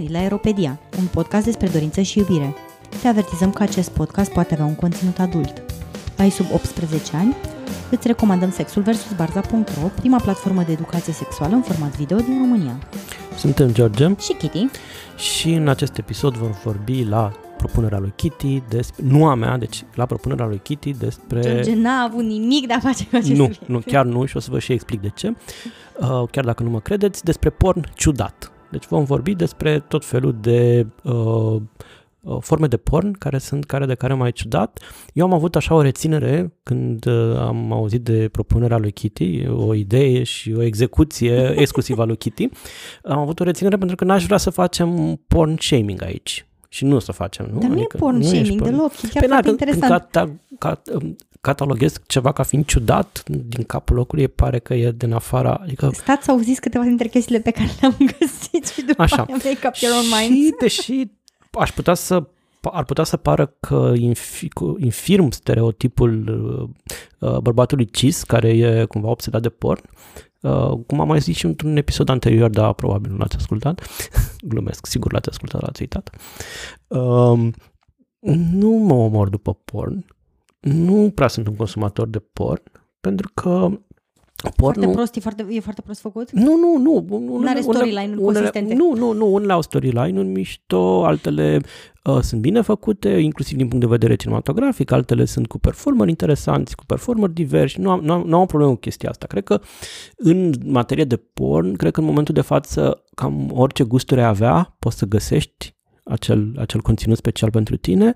venit la Aeropedia, un podcast despre dorință și iubire. Te avertizăm că acest podcast poate avea un conținut adult. Ai sub 18 ani? Îți recomandăm Sexul vs. Barza.ro, prima platformă de educație sexuală în format video din România. Suntem George Și Kitty, și în acest episod vom vorbi la propunerea lui Kitty, despre, nu a mea, deci la propunerea lui Kitty despre... George n-a avut nimic de a face cu acest nu, subiect. nu, chiar nu și o să vă și explic de ce. Uh, chiar dacă nu mă credeți, despre porn ciudat. Deci vom vorbi despre tot felul de uh, uh, forme de porn care sunt care de care mai ciudat. Eu am avut așa o reținere când uh, am auzit de propunerea lui Kitty, o idee și o execuție exclusivă a lui Kitty. Am avut o reținere pentru că n-aș vrea să facem porn shaming aici. Și nu o să facem, nu? Dar nu e porn ești shaming deloc, e chiar Păi na, foarte când- când interesant. Cata, ca, um, cataloghez ceva ca fiind ciudat din capul locului, pare că e din afara, adică Stați să auziți câteva dintre chestiile pe care le-am găsit și după Așa. aia make up your own mind. Și deși aș putea să ar putea să pară că infi, cu- infirm stereotipul uh, uh, bărbatului cis, care e cumva obsedat de porn, uh, cum am mai zis și într-un episod anterior, dar probabil nu l-ați ascultat, glumesc, sigur l-ați ascultat, l-ați uitat, um, nu mă omor după porn, nu prea sunt un consumator de porn, pentru că Foarte pornul... prost, e foarte, e foarte prost făcut? Nu, nu, nu. Unele, N-are storyline-uri consistente. Nu, nu, nu. Unele au storyline-uri mișto, altele uh, sunt bine făcute, inclusiv din punct de vedere cinematografic, altele sunt cu performeri interesanți, cu performeri diversi. Nu am, nu am, nu am o problemă cu chestia asta. Cred că în materie de porn, cred că în momentul de față, cam orice gusturi ai avea, poți să găsești acel, acel conținut special pentru tine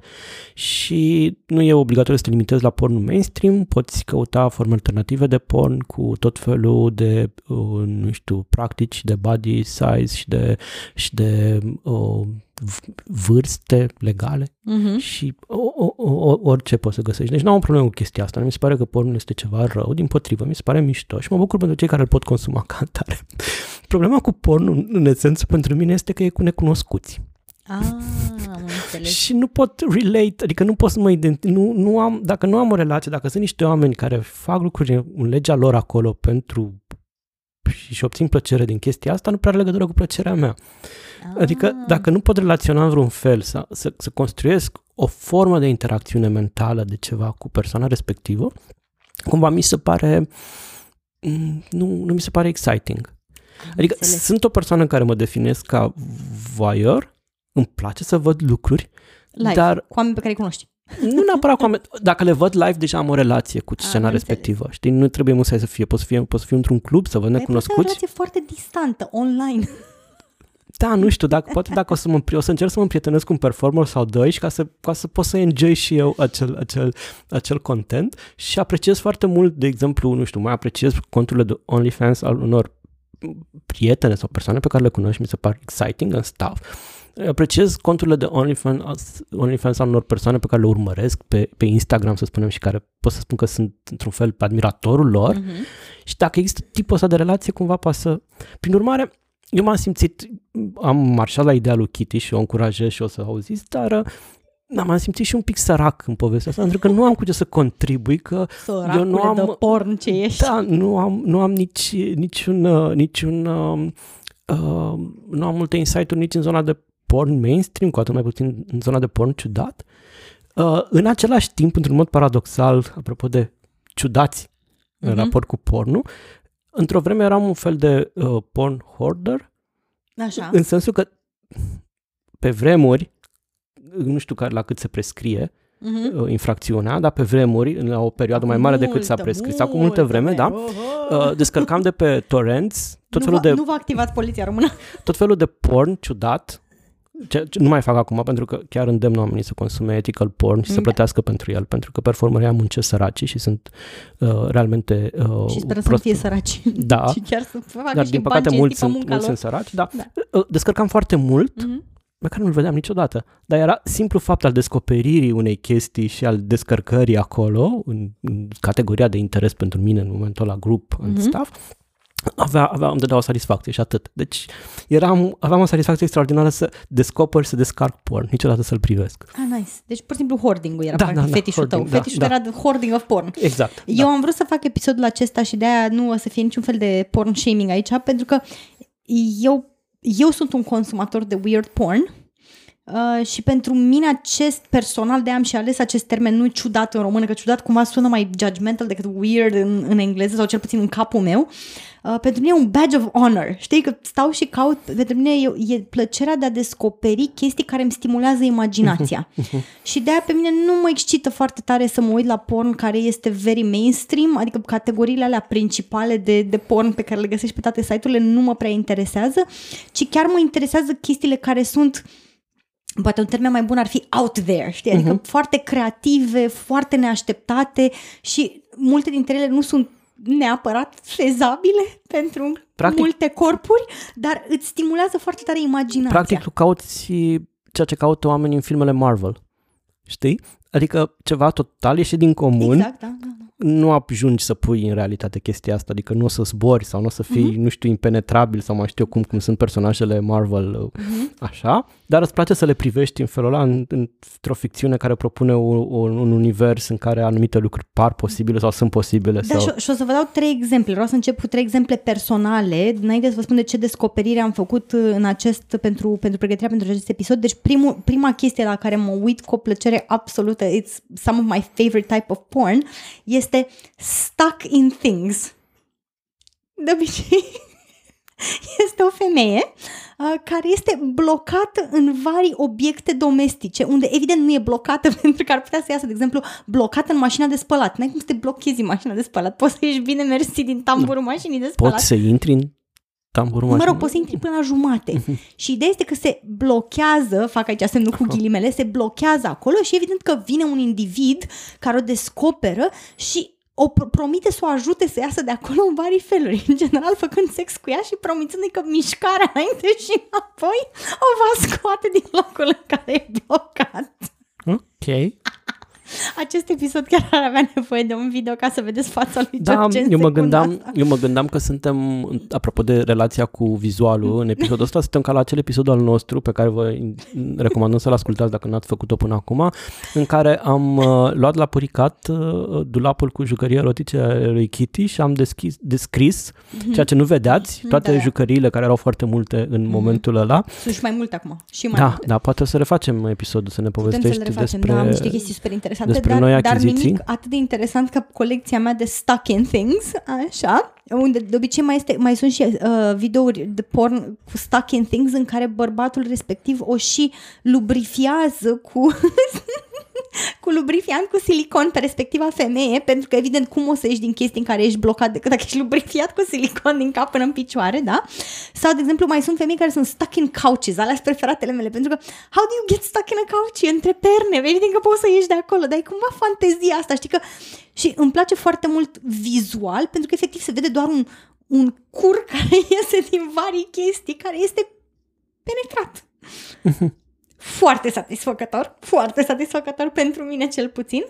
și nu e obligatoriu să te limitezi la pornul mainstream, poți căuta forme alternative de porn cu tot felul de, uh, nu știu, practici de body size și de, și de uh, v- vârste legale Mhm. și o, o, o, orice poți să găsești. Deci nu am o problemă cu chestia asta. Nu mi se pare că pornul este ceva rău, din potrivă, mi se pare mișto și mă bucur pentru cei care îl pot consuma ca atare. Problema cu pornul, în esență, pentru mine este că e cu necunoscuți. Ah, am înțeles. Și nu pot relate, adică nu pot să mă ident- nu, nu am, dacă nu am o relație, dacă sunt niște oameni care fac lucruri în legea lor acolo pentru și, și obțin plăcere din chestia asta, nu prea are legătură cu plăcerea mea. Adică Ah. dacă nu pot relaționa în vreun fel, să, să, să construiesc o formă de interacțiune mentală de ceva cu persoana respectivă, cumva mi se pare, mm, nu, nu mi se pare exciting. Am Adică înțeles. sunt o persoană care mă definesc ca voyeur, îmi place să văd lucruri, Live, dar cu oameni pe care îi cunoști. nu neapărat cu oameni, dacă le văd live, deja am o relație cu scena am respectivă. Știi, nu trebuie musai să fie, pot să fie, pot să fiu într-un club, să văd Ai putea o necunoscuți. relație foarte distantă, online. Da, nu știu, dacă, poate dacă o să, mă, împri- o să încerc să mă împrietenesc cu un performer sau doi și ca să, ca să pot să enjoy și eu acel, acel, acel content și apreciez foarte mult, de exemplu, nu știu, mai apreciez conturile de OnlyFans al unor prietene sau persoane pe care le cunosc și mi se par exciting and stuff. Apreciez conturile de OnlyFans, OnlyFans al unor persoane pe care le urmăresc pe, pe Instagram, să spunem, și care pot să spun că sunt într-un fel admiratorul lor. Mhm. Și dacă există tipul ăsta de relație, cumva poate să... Prin urmare, eu m-am simțit, am marșat la ideea lui Kitty și o încurajez și o să auziți, dar uh, da, m-am simțit și un pic sărac în povestea asta, pentru că nu am cu ce să contribui, că Săracule Eu nu am- de porn ce ești. da, nu am, nu am nici, niciun, uh, niciun uh, uh, nu am multe insight-uri nici în zona de porn mainstream, cu atât mai puțin în zona de porn ciudat. Uh, în același timp, într-un mod paradoxal, apropo de ciudați în Mhm. raport cu pornul, într-o vreme eram un fel de uh, porn hoarder, Așa. în sensul că pe vremuri, nu știu care, la cât se prescrie Mhm. uh, infracțiunea, dar pe vremuri, la o perioadă mai mare decât s-a Multă, prescris, acum multă vreme, da, Oh, uh, descărcam de pe torrents tot nu, felul, vă, de, nu vă activați poliția română. tot felul de porn ciudat, ce, ce nu mai fac acum pentru că chiar îndemn oamenii să consume ethical porn și să Da. plătească pentru el, pentru că performerii am muncesc săraci și sunt uh, realmente uh, și speră să nu prost- fie săraci. Da. și chiar să facă dar și din bani păcate mulți cinstiți pe sunt, munca mulți lor. sunt săraci, da. Da. Uh, Descărcam foarte mult, Mhm. pe care nu-l vedeam niciodată. Dar era simplu fapt al descoperirii unei chestii și al descărcării acolo, în, în categoria de interes pentru mine în momentul la grup în Mhm. staff, avea, avea, îmi dădea o satisfacție și atât. Deci eram, aveam o satisfacție extraordinară să descoper și să descarc porn, niciodată să-l privesc. Ah, nice. Deci, pur și simplu, hoarding-ul era Da, practic da, da, fetișul tău. hoarding, da, fetișul da. era de hoarding of porn. Exact. Eu am vrut să fac episodul acesta și de-aia nu o să fie niciun fel de porn shaming aici, pentru că eu eu sunt un consumator de weird porn Uh, și pentru mine acest personal de am și ales acest termen nu ciudat în română, că ciudat cumva sună mai judgmental decât weird în, în engleză sau cel puțin în capul meu. Uh, pentru mine e un badge of honor. Știi că stau și caut, pentru mine e, e plăcerea de a descoperi chestii care îmi stimulează imaginația. și de aia pe mine nu mă excită foarte tare să mă uit la porn care este very mainstream, adică categoriile alea principale de, de porn pe care le găsești pe toate site-urile nu mă prea interesează, ci chiar mă interesează chestiile care sunt uh, poate un termen mai bun ar fi out there, știi? Adică uh-huh. foarte creative, foarte neașteptate și multe dintre ele nu sunt neapărat fezabile pentru Practic, multe corpuri, dar îți stimulează foarte tare imaginația. Practic tu cauți ceea ce caută oamenii în filmele Marvel, știi? Adică ceva total ieșit din comun, exact, da, da, da. Nu ajungi să pui în realitate chestia asta, adică nu o să zbori sau nu o să fii, uh-huh. nu știu, impenetrabil sau mai știu cum, cum sunt personajele Marvel, uh-huh. așa, dar îți place să le privești în felul ăla în, într-o ficțiune care propune un, un, un univers în care anumite lucruri par posibile sau sunt posibile. Da, sau... și, și o să vă dau trei exemple. Vreau să încep cu trei exemple personale, înainte să vă spun de ce descoperire am făcut în acest, pentru, pentru pregătirea pentru acest episod. Deci primul, prima chestie la care mă uit cu o plăcere absolută, it's some of my favorite type of porn, este stuck in things. De obicei, este o femeie uh, care este blocată în vari obiecte domestice, unde evident nu e blocată pentru că ar putea să iasă, de exemplu, blocată în mașina de spălat. N-ai cum să te blochezi în mașina de spălat. Poți să ieși bine mersi din tamburul no. mașinii de spălat. Poți să intri în tamburul mașinii? Mă rog, poți să intri până la jumate. Mhm. și ideea este că se blochează, fac aici semnul cu ghilimele, se blochează acolo și evident că vine un individ care o descoperă și o promite să o ajute să iasă de acolo în vari feluri, în general făcând sex cu ea și promițându-i că mișcarea înainte și apoi o va scoate din locul în care e blocat. Ok. Acest episod chiar ar avea nevoie de un video ca să vedeți fața lui da, George eu mă, gândeam, eu mă gândeam că suntem, apropo de relația cu vizualul, în episodul ăsta suntem ca la acel episod al nostru pe care vă recomandăm să-l ascultați dacă n-ați făcut-o până acum, în care am uh, luat la puricat uh, dulapul cu jucării erotice ale lui Kitty și am deschis, descris mm-hmm. ceea ce nu vedeați, mhm, toate da, jucăriile care erau foarte multe în mm-hmm. momentul ăla. Sunt și mai multe acum. Și mai da, multe. da, poate o să refacem episodul, să ne povestești să despre... Da, am niște chestii super interesante, despre dar, noi dar nimic atât de interesant ca colecția mea de stuck in things, așa, unde de obicei mai, este, mai sunt și uh, videouri de porn cu stuck in things în care bărbatul respectiv o și lubrifiază cu cu lubrifiant cu silicon pe respectiva femeie, pentru că evident cum o să ieși din chestii în care ești blocat decât dacă ești lubrifiat cu silicon din cap până în picioare, da? Sau, de exemplu, mai sunt femei care sunt stuck in couches, alea sunt preferatele mele, pentru că how do you get stuck in a couch? E între perne, evident că poți să ieși de acolo, dar e cumva fantezia asta, știi că... Și îmi place foarte mult vizual, pentru că efectiv se vede doar un, un cur care iese din vari chestii, care este penetrat. foarte satisfăcător, foarte satisfăcător pentru mine cel puțin,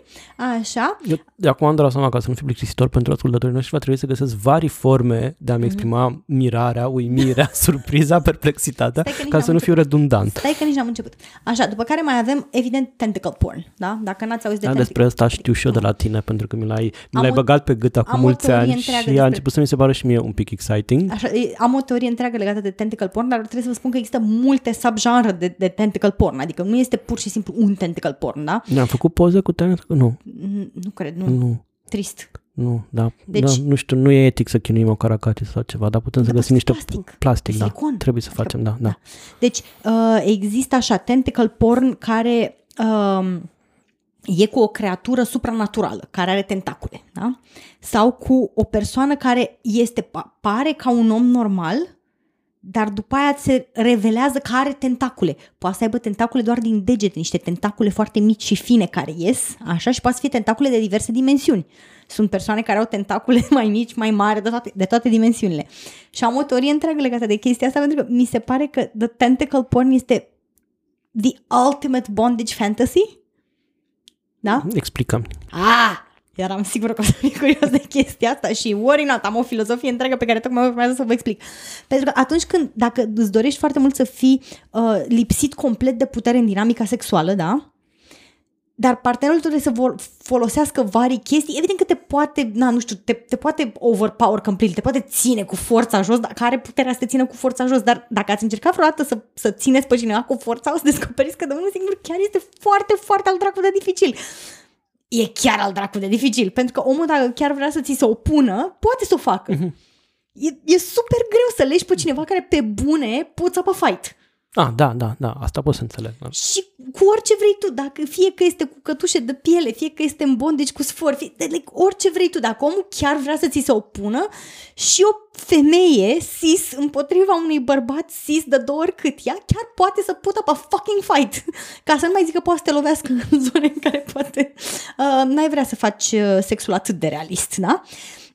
așa. Eu de acum am dat seama ca să nu fiu plictisitor pentru ascultătorii noștri, va trebui să găsesc vari forme de a-mi mhm. exprima mm-hmm. mirarea, uimirea, surpriza, perplexitatea, ca să nu fiu redundant. Stai că nici n-am început. Așa, după care mai avem, evident, tentacle porn, da? Dacă n-ați auzit de da, tentacle despre asta știu și eu de la tine, pentru că mi l-ai, mi l-ai băgat pe gât acum mulți ani și despre... a început să mi se pare și mie un pic exciting. Așa, am o teorie întreagă legată de tentacle porn, dar trebuie să vă spun că există multe subgenre de, de tentacle porn porn, adică nu este pur și simplu un tentacle porn, da? Ne-am făcut poze cu tentacle? Nu. Nu cred, nu. Nu. Trist. Nu, da. Deci, da, nu știu, nu e etic să chinuim o caracate sau ceva, dar putem da, să găsim niște plastic, plastic da. Silicon. Trebuie să facem, da, da. Deci uh, există așa tentacle porn care uh, e cu o creatură supranaturală care are tentacule, da? Sau cu o persoană care este pare ca un om normal, dar după aia se revelează că are tentacule. Poate să aibă tentacule doar din degete, niște tentacule foarte mici și fine care ies, așa, și poate să fie tentacule de diverse dimensiuni. Sunt persoane care au tentacule mai mici, mai mari, de toate, de toate dimensiunile. Și am o teorie întreagă legată de chestia asta, pentru că mi se pare că The Tentacle Porn este the ultimate bondage fantasy. Da? Explicăm. Ah! Eram sigură că o să fii curios de chestia asta și worry not, am o filozofie întreagă pe care tocmai urmează să vă explic. Pentru că atunci când, dacă îți dorești foarte mult să fii uh, lipsit complet de putere în dinamica sexuală, da? dar partenerul trebuie să vol- folosească vari chestii, evident că te poate, na, nu știu, te, te poate overpower complet, te poate ține cu forța jos, dacă are puterea să te țină cu forța jos, dar dacă ați încercat vreodată să, să țineți pe cineva cu forța, o să descoperiți că de unul singur chiar este foarte, foarte al dracu de dificil. E chiar al dracu de dificil, pentru că omul dacă chiar vrea să ți se opună, poate să o facă. Mhm. E, e super greu să legi pe cineva care pe bune poți pe fight. Ah, da, da, da, asta pot să înțeleg. Da. Și cu orice vrei tu, dacă fie că este cu cătușe de piele, fie că este în bondage cu sfor, fie, de, like, orice vrei tu, dacă omul chiar vrea să ți se opună și o femeie cis împotriva unui bărbat cis de două ori cât ea, chiar poate să pută pe fucking fight. Ca să nu mai zic că poate să te lovească în zone în care poate uh, n-ai vrea să faci uh, sexul atât de realist, da?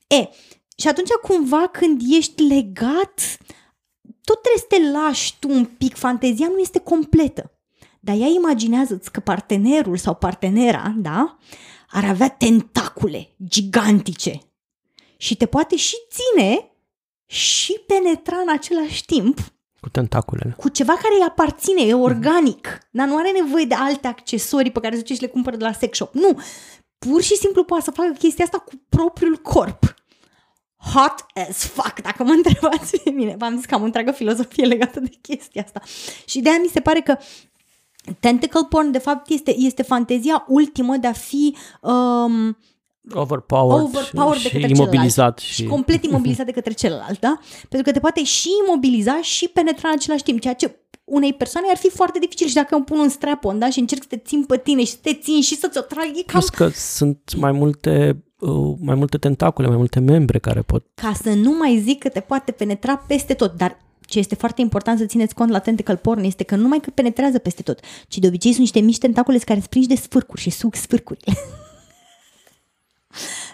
E, și atunci cumva când ești legat, tot trebuie să te lași tu un pic, fantezia nu este completă. Dar ea imaginează-ți că partenerul sau partenera, da, ar avea tentacule gigantice și te poate și ține și penetra în același timp Cu tentaculele. cu ceva care îi aparține, e organic, dar nu are nevoie de alte accesorii pe care zice și le cumpără de la sex shop. Nu, pur și simplu poate să facă chestia asta cu propriul corp. Hot as fuck, dacă mă întrebați pe mine. V-am zis că am o întreagă filozofie legată de chestia asta. Și de aia mi se pare că tentacle porn, de fapt, este, este fantezia ultimă de a fi um, Overpowered, overpowered de și către imobilizat. celălalt. Și complet imobilizat de către celălalt, da? Pentru că te poate și imobiliza și penetra în același timp, ceea ce unei persoane ar fi foarte dificil și dacă îmi pun un strap-on, da? Și încerc să te țin pe tine și să te țin și să-ți o trag, e cam... Plus că sunt mai multe, uh, mai multe tentacule, mai multe membre care pot... Ca să nu mai zic că te poate penetra peste tot, dar ce este foarte important să țineți cont la tentacle porn este că nu numai că penetrează peste tot, ci de obicei sunt niște mici tentacule care springi de sfârcuri și suc sfârcurile.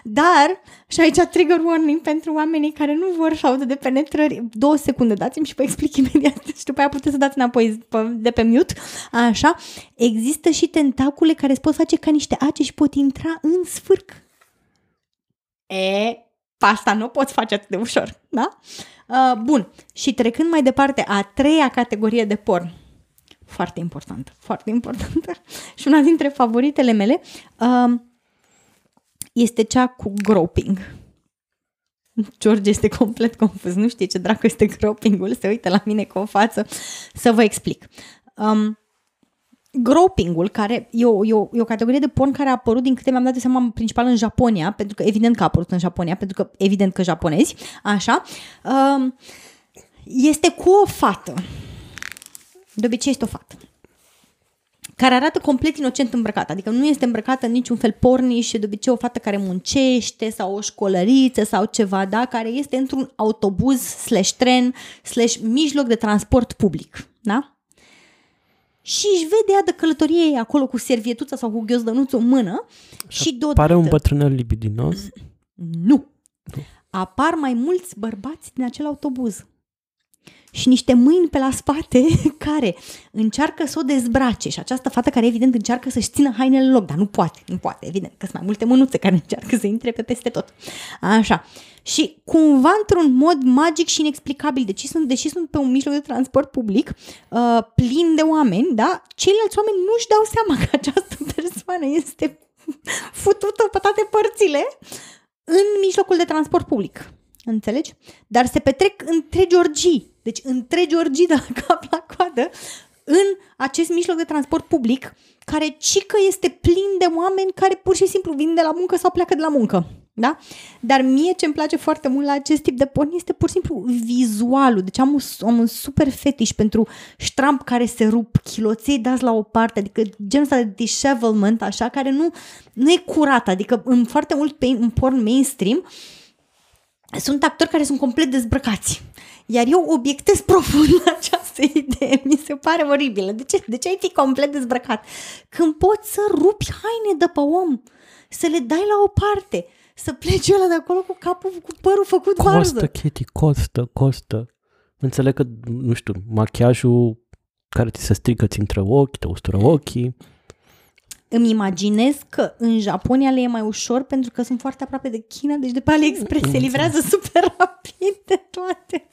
Dar, și aici trigger warning pentru oamenii care nu vor să audă de penetrări, două secunde, dați-mi și vă explic imediat și după aia puteți să dați înapoi pe- de pe mute, așa, există și tentacule care îți pot face ca niște ace și pot intra în sfârc. E, pe asta nu poți face atât de ușor, da? Uh, bun, și trecând mai departe, a treia categorie de porn, foarte importantă, foarte importantă, și una dintre favoritele mele, uh, este cea cu groping. George este complet confuz, nu știe ce dracu este gropingul, se uită la mine cu o față să vă explic. Um, gropingul, care e o, e, o, e o categorie de porn care a apărut din câte mi-am dat de seama în principal în Japonia, pentru că evident că a apărut în Japonia, pentru că evident că japonezi, așa, um, este cu o fată. De obicei este o fată care arată complet inocent îmbrăcată, adică nu este îmbrăcată în niciun fel porniș și de obicei o fată care muncește sau o școlăriță sau ceva, da, care este într-un autobuz slash tren slash mijloc de transport public, da? și își vede de călătorie ei acolo cu servietuța sau cu gheozdănuțul în mână și, și deodată... Pare un bătrânel libidinos? Nu. nu. Apar mai mulți bărbați din acel autobuz. Și niște mâini pe la spate care încearcă să o dezbrace. Și această fată care evident încearcă să-și țină hainele în loc, dar nu poate, nu poate, evident, că sunt mai multe mânuțe care încearcă să intre pe peste tot. Așa. Și cumva într-un mod magic și inexplicabil, deși sunt, deși sunt pe un mijloc de transport public uh, plin de oameni, da, ceilalți oameni nu-și dau seama că această persoană este futută pe toate părțile în mijlocul de transport public. Înțelegi? Dar se petrec întregi orgii. Deci întregi orgii de la cap la coadă în acest mijloc de transport public care cică este plin de oameni care pur și simplu vin de la muncă sau pleacă de la muncă. Da? Dar mie ce îmi place foarte mult la acest tip de porn este pur și simplu vizualul. Deci am un, am un super fetiș pentru ștramp care se rup, chiloței dați la o parte, adică genul ăsta de dishevelment, așa, care nu, nu e curat. Adică în foarte mult pe, în porn mainstream sunt actori care sunt complet dezbrăcați. Iar eu obiectez profund la această idee. Mi se pare oribilă. De ce, de ce ai fi complet dezbrăcat? Când poți să rupi haine de pe om, să le dai la o parte, să pleci ăla de acolo cu capul, cu părul făcut Costă, varză. Katie, costă, costă. Înțeleg că, nu știu, machiajul care ți se strică ți intră ochi, te ustură ochii. Îmi imaginez că în Japonia le e mai ușor pentru că sunt foarte aproape de China, deci de pe AliExpress se livrează super rapid de toate.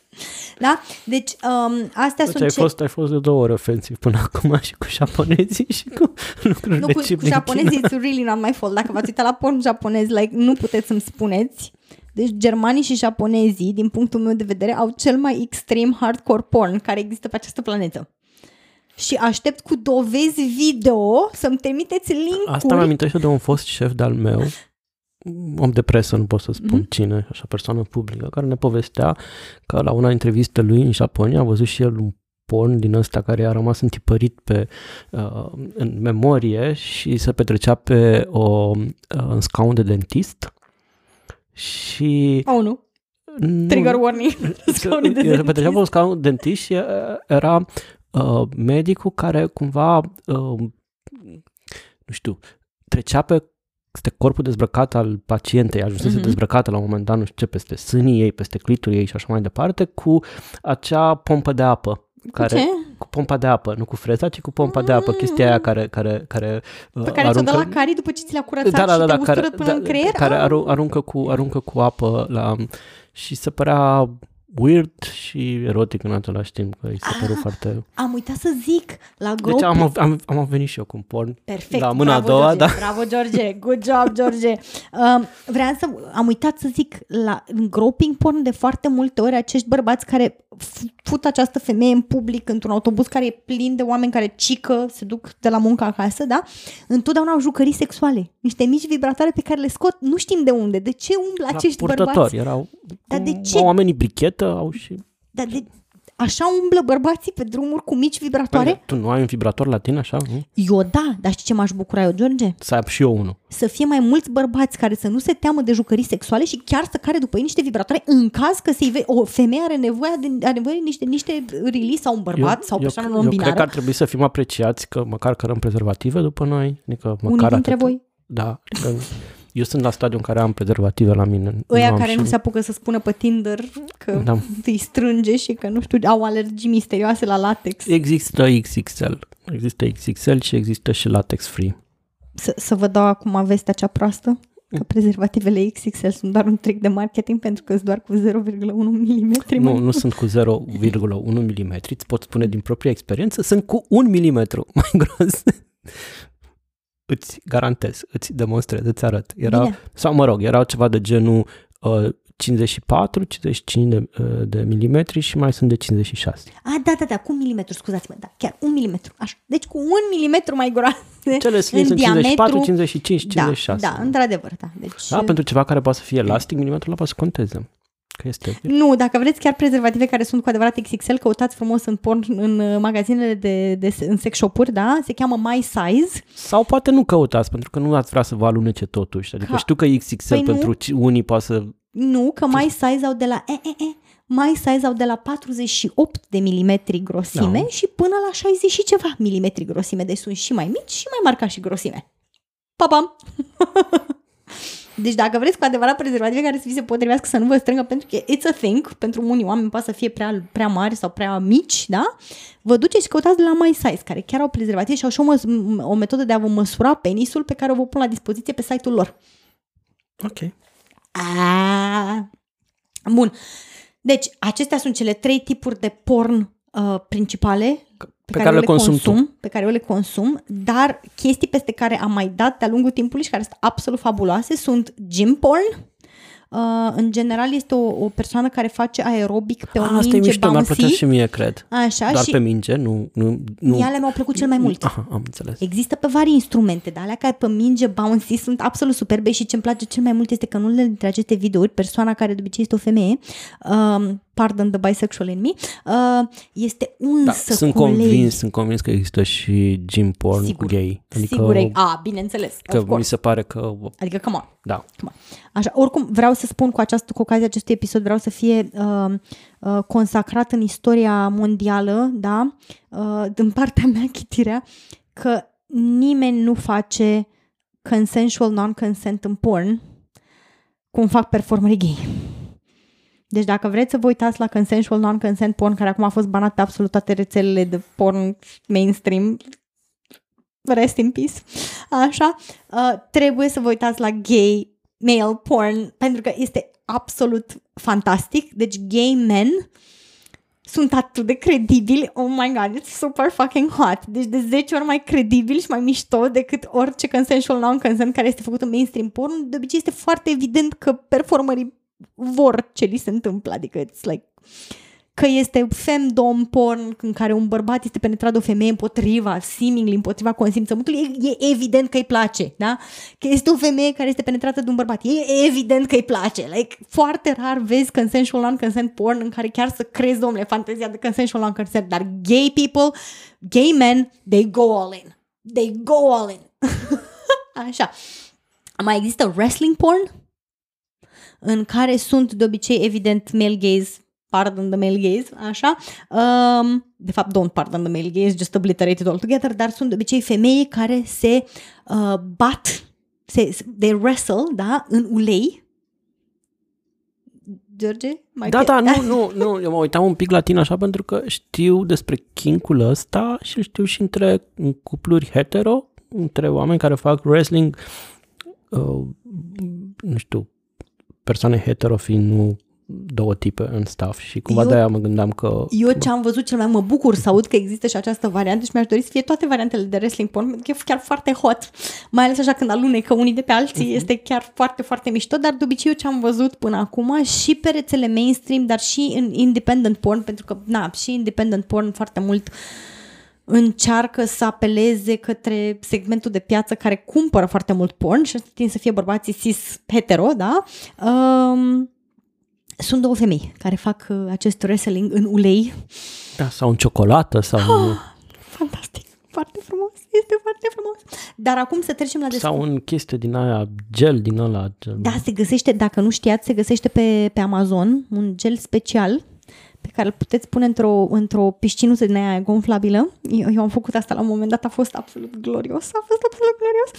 Da? Deci, um, astea Deci sunt ai, ce... fost, ai fost de două ori ofensiv până acum și cu japonezii și cu lucrurile Nu, cu, cheap cu din japonezii China. it's really not my fault. Dacă v-ați uitat la porn japonez, like, nu puteți să-mi spuneți. Deci germanii și japonezii, din punctul meu de vedere, au cel mai extrem hardcore porn care există pe această planetă. Și aștept cu dovezi video să-mi trimiteți link-uri. Asta mi amintește de un fost șef de-al meu, om de presă, nu pot să spun Mhm. cine, așa persoană publică, care ne povestea că la una dintre vizite lui în Japonia a văzut și el un porn din ăsta care a rămas întipărit pe, uh, în memorie și se petrecea pe o, uh, un scaun de dentist și Oh, nu. nu- Trigger warning. Scaune de El se dentist. petrecea pe un scaun de dentist și uh, era uh, medicul care cumva, uh, nu știu, trecea pe este corpul dezbrăcat al pacientei, ajunsese Mhm. dezbrăcată la un moment dat, nu știu ce, peste sânii ei, peste clitorii ei și așa mai departe, cu acea pompă de apă. Care, Ce? Cu pompa de apă, nu cu freza, ci cu pompa de apă, chestia aia care, care, care uh, Pe care ți-o dă la cari după ce ți le-a curățat da, da, da, și da, te ustură care, până da, în creier? care Ah. aru- aruncă, cu, aruncă cu apă la... și se părea weird și erotic în același timp, că îi se părut Ah, foarte... Am uitat să zic, la Grow Deci am, am, am venit și eu cu un porn. Perfect. La mâna bravo, a doua, George, da. Bravo, George. Good job, George. Um, vreau să... Am uitat să zic, la, în groping porn de foarte multe ori acești bărbați care f- fut această femeie în public într-un autobuz care e plin de oameni care cică, se duc de la muncă acasă, da? Întotdeauna au jucării sexuale. Niște mici vibratoare pe care le scot, nu știm de unde. De ce umblă La acești purtători, bărbați? erau... Dar de cum ce? Au oamenii brichetă, au și... Dar de, așa umblă bărbații pe drumuri cu mici vibratoare? Păi, tu nu ai un vibrator la tine, așa? Nu? Eu da, dar știi ce m-aș bucura eu, George? Să ai și eu unul. să fie mai mulți bărbați care să nu se teamă de jucării sexuale și chiar să care după ei niște vibratoare în caz că se ive- o femeie are nevoie de, are nevoie de niște, niște release sau un bărbat eu, sau o eu, persoană eu cred non-binară. că ar trebui să fim apreciați că măcar cărăm prezervative după noi. Adică măcar Unii dintre atât. voi, Da, adică eu sunt la stadiu în care am prezervative la mine. ăia am care și- nu se apucă să spună pe Tinder că Da. îi strânge și că, nu știu, au alergii misterioase la latex. Există XXL. Există XXL și există și latex free. Să, să vă dau acum vestea cea proastă că prezervativele XXL sunt doar un trick de marketing pentru că sunt doar cu 0,1 mm. Nu, nu sunt cu 0,1 mm, îți pot spune din propria experiență, sunt cu 1 mm mai gros. Îți garantez, îți demonstrez, îți arăt. Era, Bine. sau mă rog, erau ceva de genul uh, 54, 55 de, uh, de milimetri și mai sunt de 56. A, da, da, da, cu un milimetru, scuzați-mă, da, chiar un milimetru, așa. Deci cu un milimetru mai groase Cele slim în sunt diametru. 54, 55, da, 56. da, într-adevăr, da. Deci, Da, pentru ceva care poate să fie elastic, milimetrul ăla poate să conteze. Că este... Nu, dacă vreți chiar prezervative care sunt cu adevărat XXL, căutați frumos în porn, în uh, magazinele de, de, în sex shop-uri, da? Se cheamă My Size. Sau poate nu căutați, pentru că nu ați vrea să vă alunece totuși. Adică Ca- știu că XXL Păi nu. pentru ci- unii poate să... Nu, că My Size au de la... E, e, e, My Size au de la 48 de milimetri grosime Da. și până la 60 și ceva milimetri grosime. Deci sunt și mai mici și mai marcați și grosime. Pa, pam! Deci dacă vreți cu adevărat prezervative care să vi se potrivească să nu vă strângă, pentru că it's a thing, pentru unii oameni poate să fie prea, prea mari sau prea mici, da? Vă duceți și căutați de la My Size, care chiar au prezervative și au și o, măs- o metodă de a vă măsura penisul pe care o vă pun la dispoziție pe site-ul lor. Ok. A, Bun. Deci, acestea sunt cele trei tipuri de porn uh, principale Pe care le consum consum, pe care eu le consum, dar chestii peste care am mai dat de-a lungul timpului și care sunt absolut fabuloase sunt gym porn. Uh, în general este o, o persoană care face aerobic pe o Ah, asta e minge mișto, mi-ar plăcea bouncy. și mie, cred. Așa, Doar și pe minge, nu... nu, nu ele mi-au plăcut cel mai mult. Aha, am înțeles. Există pe vari instrumente, dar alea care pe minge bouncy sunt absolut superbe și ce îmi place cel mai mult este că în unele dintre aceste videouri, persoana care de obicei este o femeie, um, pardon the bisexual in me, uh, este unsă Da, sunt cu lei. convins, sunt convins că există și gym porn Sigur, gay. Adică, Sigur, e- a, bineînțeles, că of mi course. se pare că... Adică, come on. Da. Așa, oricum, vreau să spun cu, această, cu ocazia acestui episod, vreau să fie uh, uh, consacrat în istoria mondială, da, uh, din partea mea, chitirea, că nimeni nu face consensual non-consent în porn cum fac performerii gay. Deci dacă vreți să vă uitați la consensual non-consent porn, care acum a fost banat pe absolut toate rețelele de porn mainstream, rest in peace, așa, uh, trebuie să vă uitați la gay male porn, pentru că este absolut fantastic. Deci gay men sunt atât de credibili, oh my god, it's super fucking hot. Deci de 10 ori mai credibil și mai mișto decât orice consensual non-consent care este făcut în mainstream porn. De obicei este foarte evident că performerii vor ce li se întâmplă, adică it's like că este femdom porn în care un bărbat este penetrat de o femeie împotriva, seemingly împotriva consimțământului, e, e evident că îi place, da? Că este o femeie care este penetrată de un bărbat, e evident că îi place. Like, foarte rar vezi consensual non-consent porn în care chiar să crezi, domnule, fantezia de consensual non-consent, dar gay people, gay men, they go all in. They go all in. Așa. Mai există wrestling porn? În care sunt de obicei evident male gaze pardon the male gaze, așa. Um, de fapt, don't pardon the male gaze, just obliterated altogether, dar sunt de obicei femei care se uh, bat, se, they wrestle, da, în ulei. George? Mai da, pe... da, nu, nu, nu, eu mă uitam un pic la tine așa pentru că știu despre kinkul ăsta și știu și între cupluri hetero, între oameni care fac wrestling, uh, nu știu, persoane hetero fiind nu două tipe în staff și cumva eu, de-aia mă gândeam că... Eu ce am văzut cel mai mă bucur să aud că există și această variantă și mi-aș dori să fie toate variantele de wrestling porn, pentru că e chiar foarte hot, mai ales așa când alunecă unii de pe alții, uh-huh. este chiar foarte, foarte mișto, dar de obicei eu ce am văzut până acum și pe rețele mainstream, dar și în independent porn, pentru că, na, și independent porn foarte mult încearcă să apeleze către segmentul de piață care cumpără foarte mult porn și tind să fie bărbații cis hetero, da? Um, sunt două femei care fac uh, acest wrestling în ulei. Da, sau în ciocolată sau... Oh, fantastic, foarte frumos, este foarte frumos. Dar acum să trecem la... Sau în chestie din aia, gel din ăla. Gel. Da, se găsește, dacă nu știați, se găsește pe, pe Amazon un gel special pe care îl puteți pune într-o, într-o piscinuță din aia gonflabilă. Eu, eu am făcut asta la un moment dat, a fost absolut glorios, a fost absolut glorios.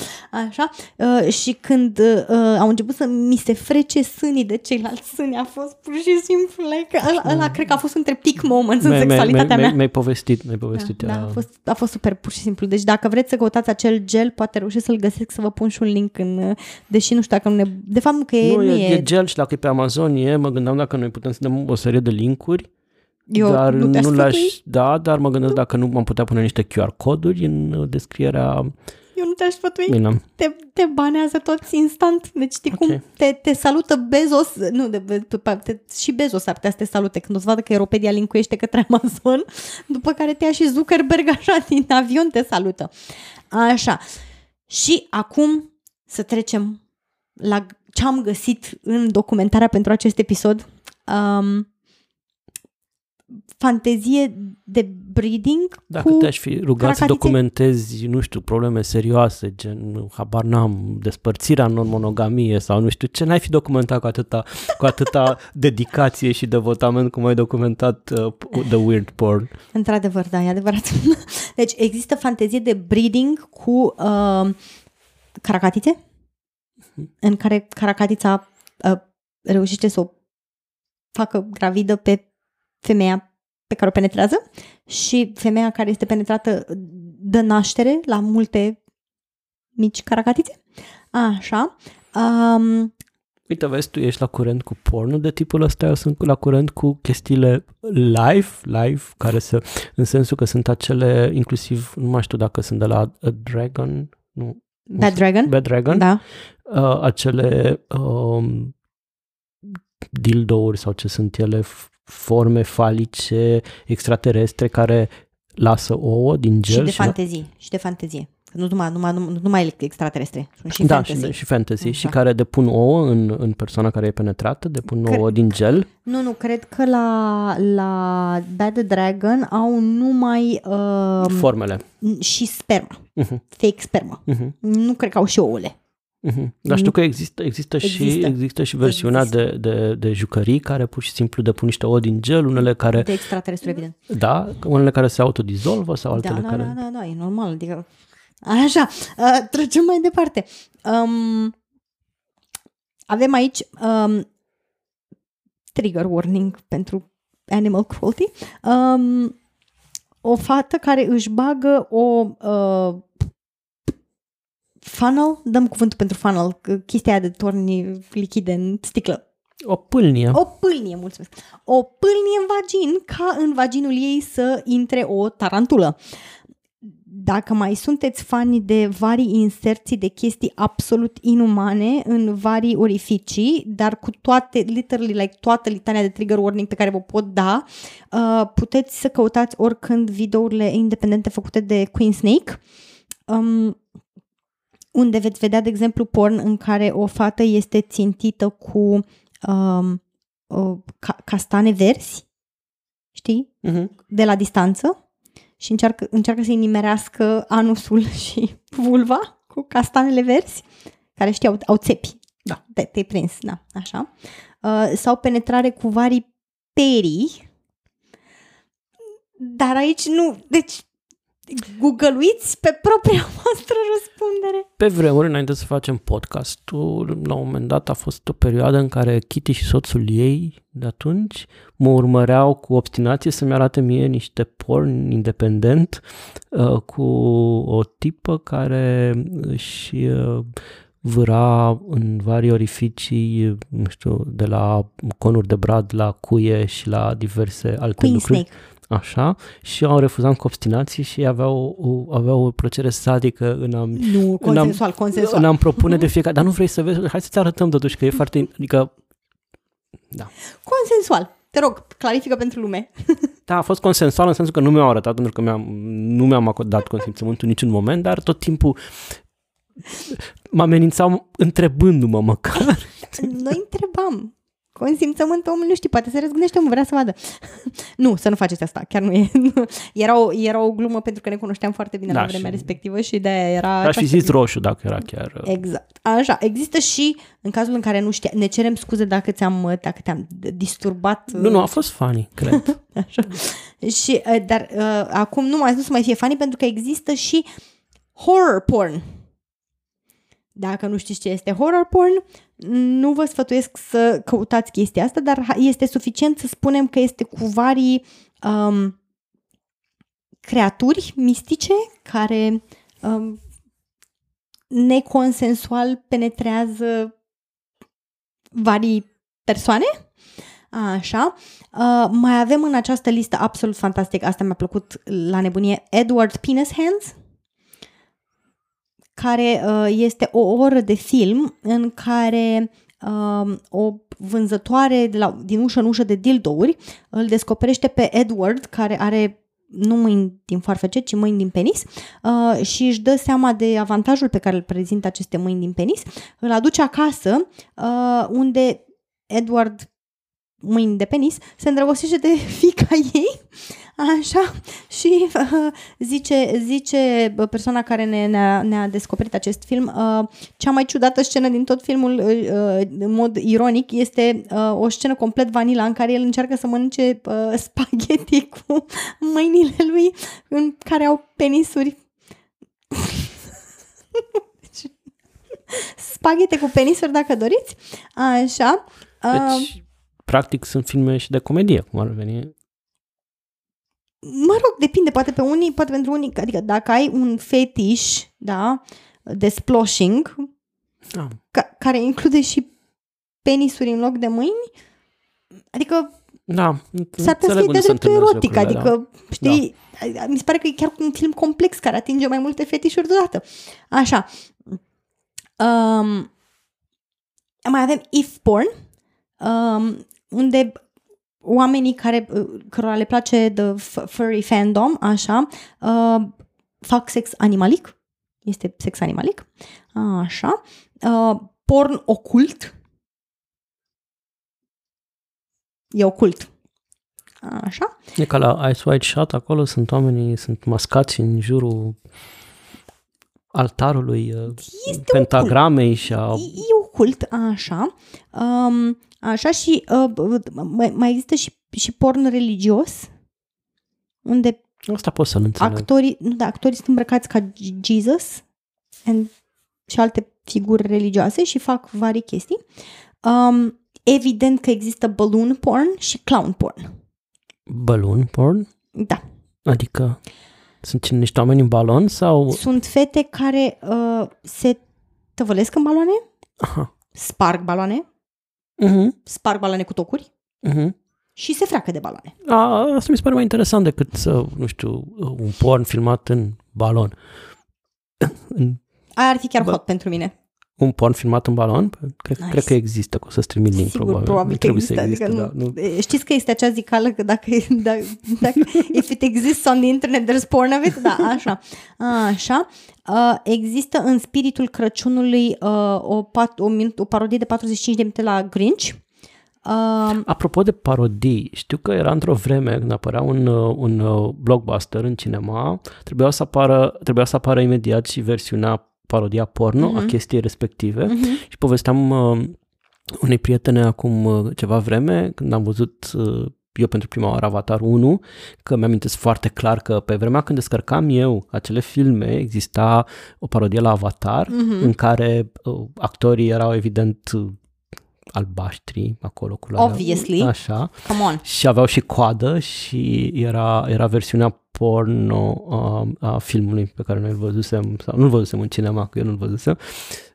Așa. Uh, și când uh, au început să mi se frece sânii de ceilalți sâni, a fost pur și simplu, like, ăla, ăla cred că a fost între peak moments în sexualitatea mea. Mi-ai povestit, mi-ai povestit. Da, da, a, fost, a fost super pur și simplu. Deci dacă vreți să căutați acel gel, poate reușesc să-l găsesc, să vă pun și un link în, uh, deși nu știu dacă nu ne... De fapt nu că e... Nu, e, e gel și dacă e pe Amazon e, mă gândeam dacă noi putem să dăm o serie de linkuri eu dar nu, nu l-aș, da, dar mă gândesc dacă nu am putea pune niște QR coduri în uh, descrierea eu nu te-aș sfătui. Bine. Te, te banează toți instant. Deci știi okay. cum te, te salută Bezos, nu, de, te, și Bezos ar putea să te salute când o să vadă că Europedia linkuiește către Amazon, după care te ia și Zuckerberg așa din avion te salută. Așa. Și acum să trecem la ce am găsit în documentarea pentru acest episod. Um, fantezie de breeding Dacă cu te-aș fi rugat să documentezi, nu știu, probleme serioase, gen, habar n-am, despărțirea în monogamie sau nu știu ce, n-ai fi documentat cu atâta, cu atâta dedicație și devotament cum ai documentat uh, The Weird Porn. Într-adevăr, da, e adevărat. Deci există fantezie de breeding cu uh, caracatițe, mhm. în care caracatița uh, reușește să o facă gravidă pe femeia pe care o penetrează și femeia care este penetrată dă naștere la multe mici caracatițe. Așa. Um, Uite, vezi, tu ești la curent cu pornul de tipul ăsta, eu sunt la curent cu chestiile live, live, care să, în sensul că sunt acele, inclusiv, nu mai știu dacă sunt de la A Dragon, nu. Bad Dragon? Bad Dragon. Da. Uh, acele um, dildouri sau ce sunt ele, forme falice extraterestre care lasă ouă din gel. Și de și fantezie. La... Și de fantezie. Nu numai, numai, nu numai extraterestre, sunt și da, fantasy. Și, și fantasy. Da. Și care depun ouă în, în persoana care e penetrată, depun Cre- ouă din gel. Nu, nu, cred că la, la Bad Dragon au numai... Uh, Formele. Și sperma. Uh-huh. Fake sperma. Uh-huh. Nu cred că au și ouăle. Uh-huh. Dar știu că există, există, există. Și, există și versiunea există. De, de, de jucării care pur și simplu depun niște ouă din gel, unele care... De extraterestru, evident. Da, unele care se autodizolvă sau altele da, da, care... Da, da, da, e normal. Adică... Așa, uh, trecem mai departe. Um, avem aici um, trigger warning pentru animal cruelty. Um, o fată care își bagă o uh, funnel, dăm cuvântul pentru funnel, chestia de torni lichide în sticlă. O pâlnie. O pâlnie, mulțumesc. O pâlnie în vagin, ca în vaginul ei să intre o tarantulă. Dacă mai sunteți fani de vari inserții de chestii absolut inumane în vari orificii, dar cu toate, literally, like, toată litania de trigger warning pe care vă pot da, uh, puteți să căutați oricând videourile independente făcute de Queen Snake, um, unde veți vedea, de exemplu, porn în care o fată este țintită cu um, uh, ca- castane verzi, știi, Uh-huh. de la distanță și încearcă, încearcă să-i nimerească anusul și vulva cu castanele verzi, care știi, au, au țepi. Da, te, te-ai prins, da, așa. Uh, sau penetrare cu vari perii. Dar aici nu, deci googăluiți pe propria voastră răspundere. Pe vremuri, înainte să facem podcastul, la un moment dat a fost o perioadă în care Kitty și soțul ei de atunci mă urmăreau cu obstinație să-mi arate mie niște porn independent uh, cu o tipă care își uh, vâra în vari orificii, nu știu, de la conuri de brad la cuie și la diverse alte Queen lucruri. Snake. Așa, și au refuzat cu obstinație și aveau o, aveau o plăcere sadică în a Nu, consensual, consensual. ne-am propune de fiecare, dar nu vrei să vezi, hai să-ți arătăm totuși că e foarte, adică, da. Consensual. Te rog, clarifică pentru lume. Da, a fost consensual în sensul că nu mi-au arătat pentru că mi-am, nu mi-am acordat consimțământul niciun moment, dar tot timpul mă amenințau întrebându-mă măcar. Noi întrebam. Consimțământ, omul nu știe, poate se răzgândește, omul vrea să vadă. nu, să nu faceți asta, chiar nu e. era, o, era o glumă pentru că ne cunoșteam foarte bine Da, la vremea și- respectivă și de era... Aș fi zis roșu dacă era chiar... uh, Exact. Așa, există și în cazul în care nu știa, ne cerem scuze dacă ți-am, dacă te-am disturbat. Nu, nu, a fost funny, cred. Așa. Și, uh, dar uh, acum nu mai nu să mai fie funny pentru că există și horror porn. Dacă nu știți ce este horror porn, nu vă sfătuiesc să căutați chestia asta, dar ha- este suficient să spunem că este cu vari um, creaturi mistice care um, neconsensual penetrează vari persoane. Așa. Uh, mai avem în această listă absolut fantastic, asta mi-a plăcut la nebunie, Edward Penis Hands, care uh, este o oră de film în care uh, o vânzătoare de la, din ușă în ușă de dildouri îl descoperește pe Edward, care are nu mâini din farfece, ci mâini din penis uh, și își dă seama de avantajul pe care îl prezintă aceste mâini din penis, îl aduce acasă uh, unde Edward mâini de penis, se îndrăgostește de fica ei, așa, și uh, zice, zice persoana care ne, ne-a, ne-a descoperit acest film, uh, cea mai ciudată scenă din tot filmul, uh, uh, în mod ironic, este uh, o scenă complet vanila în care el încearcă să mănânce uh, spaghetti cu mâinile lui în care au penisuri. Spaghete cu penisuri, dacă doriți. Așa. Uh, Deci, practic, sunt filme și de comedie, cum ar veni. Mă rog, depinde, poate pe unii, poate pentru unii, adică dacă ai un fetiș, da, de sploshing, Da. ca, care include și penisuri în loc de mâini, adică Da, s-ar putea să înțeleg fie unde de se dreptul întâlnesc erotic, lucrurile, da. adică, știi, mi se pare că e chiar un film complex care atinge mai multe fetișuri deodată. Așa. Um, mai avem if porn, um, unde oamenii care, uh, cărora le place the f- furry fandom, așa, uh, fac sex animalic, este sex animalic, așa, uh, porn ocult, e ocult, așa, E ca la Ice White Shot, acolo sunt oamenii, sunt mascați în jurul altarului uh, Este pentagramei și a... E, e ocult, așa. Um, așa și uh, mai, mai există și, și porn religios, unde Asta pot să-l înțeleg. actorii, nu, da, actorii sunt îmbrăcați ca Jesus and, și alte figuri religioase și fac vari chestii. Um, evident că există balloon porn și clown porn. Balloon porn? Da. Adică sunt niște oameni în balon sau... Sunt fete care uh, se tăvălesc în baloane, Aha. sparg baloane, Uh-huh. sparg balane cu tocuri Uh-huh. și se freacă de balane. A, asta mi se pare mai interesant decât să, nu știu, un porn filmat în balon. În- Aia ar fi chiar Bă. hot pentru mine. Un porn filmat în balon? Cred, Nice. cred că există, că o să-ți trimit link, Sigur, probabil. probabil că Trebuie există. să existe, adică da. nu, Nu, e, Știți că este acea zicală că dacă, dacă, dacă if it exists on the internet, there's porn of it? Da, așa. Așa. Uh, există în spiritul Crăciunului uh, o, pat, o, minut, o parodie de 45 de minute la Grinch. Uh, Apropo de parodii, știu că era într-o vreme când apărea un, uh, un uh, blockbuster în cinema, trebuia să apară, trebuia să apară imediat și versiunea parodia porno Mhm. a chestiei respective uh-huh. și povesteam uh, unei prietene acum uh, ceva vreme, când am văzut uh, eu pentru prima oară Avatar 1, că mi-am foarte clar că pe vremea când descărcam eu acele filme, exista o parodie la Avatar, Mhm. în care uh, actorii erau evident uh, albaștri acolo cu Obviously. Așa. Come on. Și aveau și coadă și era, era versiunea porno a, a filmului pe care noi îl văzusem, sau nu-l văzusem în cinema, că eu nu-l văzusem.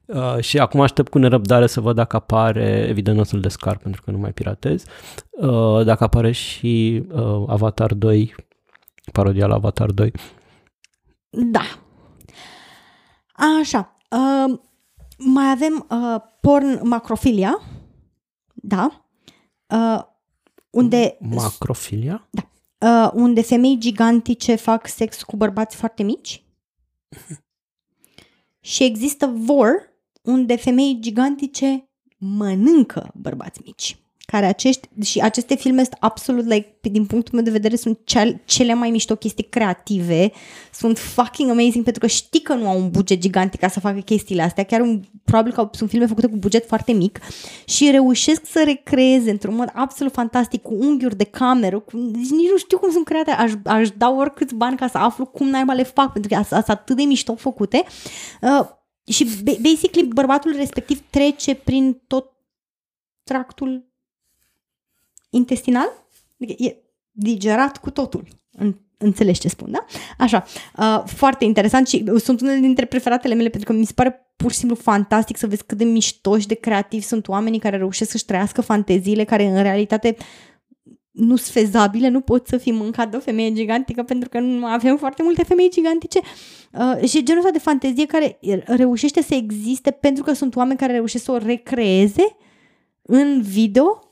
Uh, și acum aștept cu nerăbdare să văd dacă apare, evident nu o să-l descarc pentru că nu mai piratez, uh, dacă apare și uh, Avatar 2, parodia la Avatar 2. Da. Așa. Uh, mai avem uh, porn macrofilia. Da. Uh, unde, Macrofilia? uh, unde femei gigantice fac sex cu bărbați foarte mici. Și există vor, unde femei gigantice mănâncă bărbați mici. Care acești, și aceste filme sunt absolut, like, din punctul meu de vedere, sunt cel, cele mai mișto chestii creative. Sunt fucking amazing pentru că știi că nu au un buget gigantic ca să facă chestiile astea. Chiar un, probabil că sunt filme făcute cu buget foarte mic și reușesc să recreeze într-un mod absolut fantastic cu unghiuri de cameră. Cu, deci nici nu știu cum sunt create. Aș, aș da oricâți bani ca să aflu cum naiba le fac pentru că sunt atât de mișto făcute. Uh, și ba- basically bărbatul respectiv trece prin tot tractul intestinal, adică e digerat cu totul. În, înțelegi ce spun, da? Așa, uh, foarte interesant și sunt unele dintre preferatele mele pentru că mi se pare pur și simplu fantastic să vezi cât de miștoși, de creativi sunt oamenii care reușesc să-și trăiască fanteziile care în realitate nu sunt fezabile, nu pot să fii mâncat de o femeie gigantică pentru că nu avem foarte multe femei gigantice uh, și genul ăsta de fantezie care reușește să existe pentru că sunt oameni care reușesc să o recreeze în video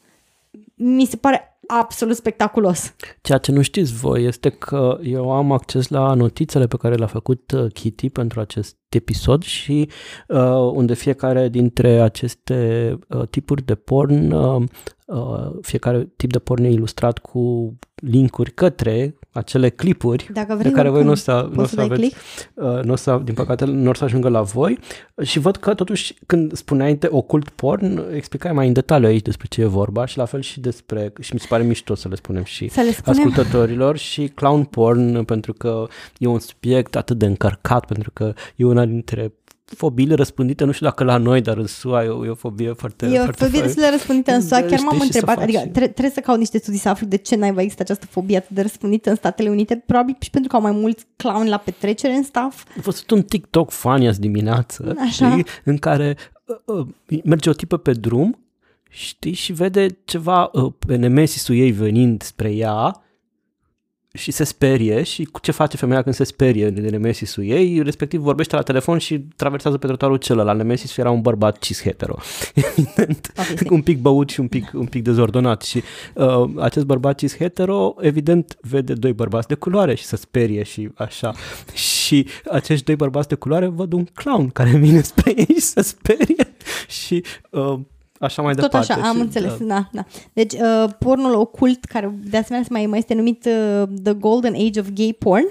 mi se pare absolut spectaculos. Ceea ce nu știți voi este că eu am acces la notițele pe care le-a făcut uh, Kitty pentru acest episod și uh, unde fiecare dintre aceste uh, tipuri de porn, uh, uh, fiecare tip de porn e ilustrat cu linkuri către acele clipuri Dacă vrei, pe care voi nu o oricum, să, nu o poți să să dai aveți, click. uh, nu o să, din păcate, nu o să ajungă la voi și văd că totuși când spuneai de ocult porn, explicai mai în detaliu aici despre ce e vorba și la fel și despre, și mi se pare mișto să le spunem și Să le spunem. ascultătorilor și clown porn pentru că e un subiect atât de încărcat, pentru că e una dintre fobiile răspândite, nu știu dacă la noi, dar în SUA e o, e o fobie foarte... E o foarte fobie destul de răspândită în SUA. Da, Chiar știi, m-am și să întrebat, faci adică și- tre- trebuie să caut niște studii să aflu de ce naiba există această fobie atât de răspândită în Statele Unite. Probabil și pentru că au mai mulți clown la petrecere în staff. Am văzut un TikTok funny azi dimineață, Așa. știi, în care uh, uh, merge o tipă pe drum, știi, și vede ceva uh, pe nemesisul ei venind spre ea și se sperie și cu ce face femeia când se sperie de nemesisul ei, respectiv vorbește la telefon și traversează pe trotuarul celălalt. Nemesisul era un bărbat cis hetero, evident, Obviously. un pic băut și un pic, un pic dezordonat și uh, acest bărbat cis hetero evident vede doi bărbați de culoare și se sperie și așa și acești doi bărbați de culoare văd un clown care vine spre ei și se sperie și uh, așa mai Tot departe. așa, am și, înțeles, da. da, da. Deci, uh, pornul ocult, care de asemenea mai, mai este numit uh, The Golden Age of Gay Porn